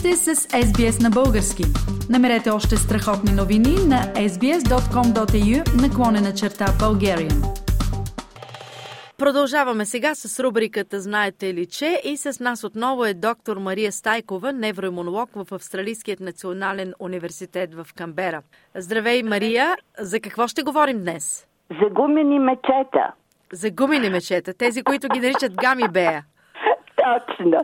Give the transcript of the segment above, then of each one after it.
сте с SBS на български. Намерете още страхотни новини на sbs.com.au наклонена черта Bulgarian. Продължаваме сега с рубриката Знаете ли че и с нас отново е доктор Мария Стайкова, невроимунолог в Австралийският национален университет в Камбера. Здравей, Мария! За какво ще говорим днес? За гумени мечета. За гумени мечета, тези, които ги наричат гами бея. Точно.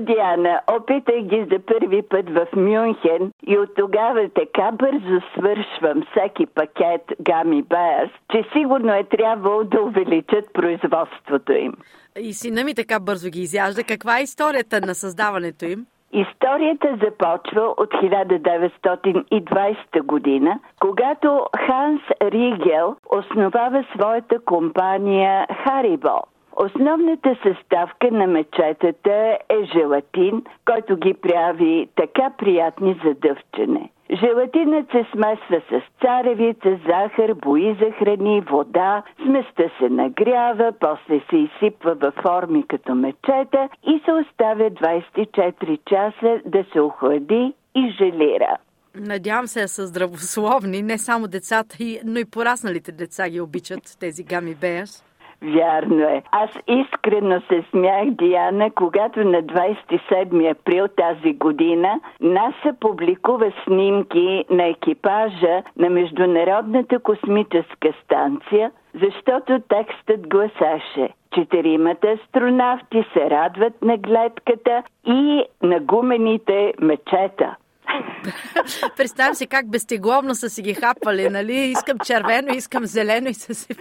Диана, опитах ги за първи път в Мюнхен и от тогава така бързо свършвам всеки пакет Гами Bears, че сигурно е трябвало да увеличат производството им. И сина ми така бързо ги изяжда. Каква е историята на създаването им? Историята започва от 1920 година, когато Ханс Ригел основава своята компания Харибо. Основната съставка на мечетата е желатин, който ги прави така приятни за дъвчене. Желатинът се смесва с царевица, захар, бои за храни, вода, сместа се нагрява, после се изсипва във форми като мечета и се оставя 24 часа да се охлади и желира. Надявам се са здравословни, не само децата, но и порасналите деца ги обичат, тези гами беяс. Вярно е. Аз искрено се смях, Диана, когато на 27 април тази година НАСА публикува снимки на екипажа на Международната космическа станция, защото текстът гласаше Четиримата астронавти се радват на гледката и на гумените мечета. Представям си как безтегловно са си ги хапвали, нали? Искам червено, искам зелено и са си...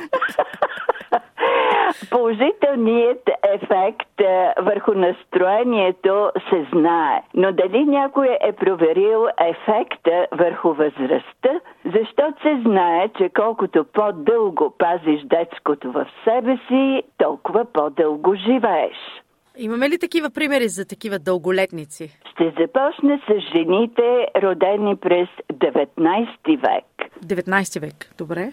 Положителният ефект е, върху настроението се знае, но дали някой е проверил ефекта върху възрастта, защото се знае, че колкото по-дълго пазиш детското в себе си, толкова по-дълго живееш. Имаме ли такива примери за такива дълголетници? Ще започна с жените, родени през 19 век. 19 век, добре.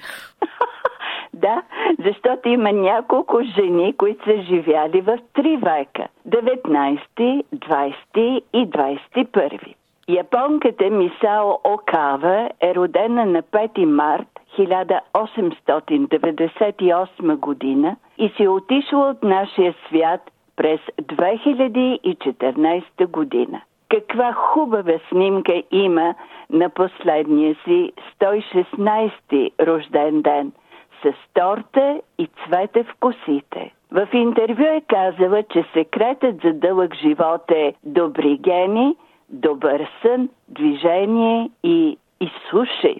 Да, защото има няколко жени, които са живяли в три века 19, 20 и 21. Японката Мисао Окава е родена на 5 март 1898 година и си отишла от нашия свят през 2014 година. Каква хубава снимка има на последния си 116 рожден ден – с торта и цвете в косите. В интервю е казала, че секретът за дълъг живот е добри гени, добър сън, движение и изслушай.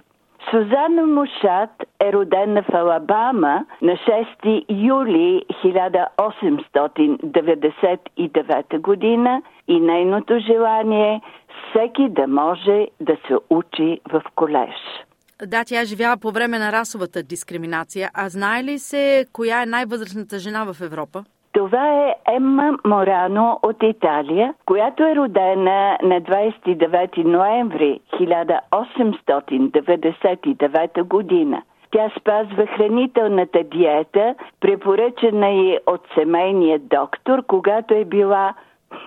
Сузана Мушат е родена в Алабама на 6 юли 1899 година и нейното желание всеки да може да се учи в колеж. Да, тя живява по време на расовата дискриминация. А знае ли се коя е най-възрастната жена в Европа? Това е Емма Морано от Италия, която е родена на 29 ноември 1899 година. Тя спазва хранителната диета, препоръчена и от семейния доктор, когато е била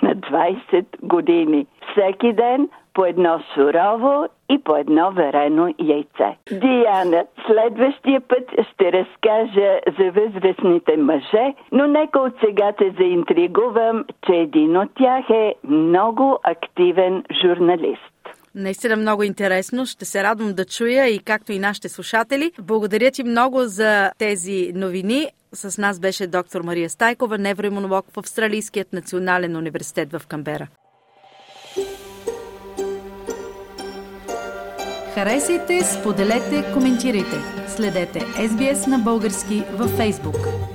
на 20 години. Всеки ден по едно сурово и по едно варено яйце. Диана, следващия път ще разкажа за възрастните мъже, но нека от сега те заинтригувам, че един от тях е много активен журналист. Наистина много интересно. Ще се радвам да чуя и както и нашите слушатели. Благодаря ти много за тези новини. С нас беше доктор Мария Стайкова, невроимунолог в Австралийският национален университет в Камбера. Харесайте, споделете, коментирайте. Следете SBS на български във Facebook.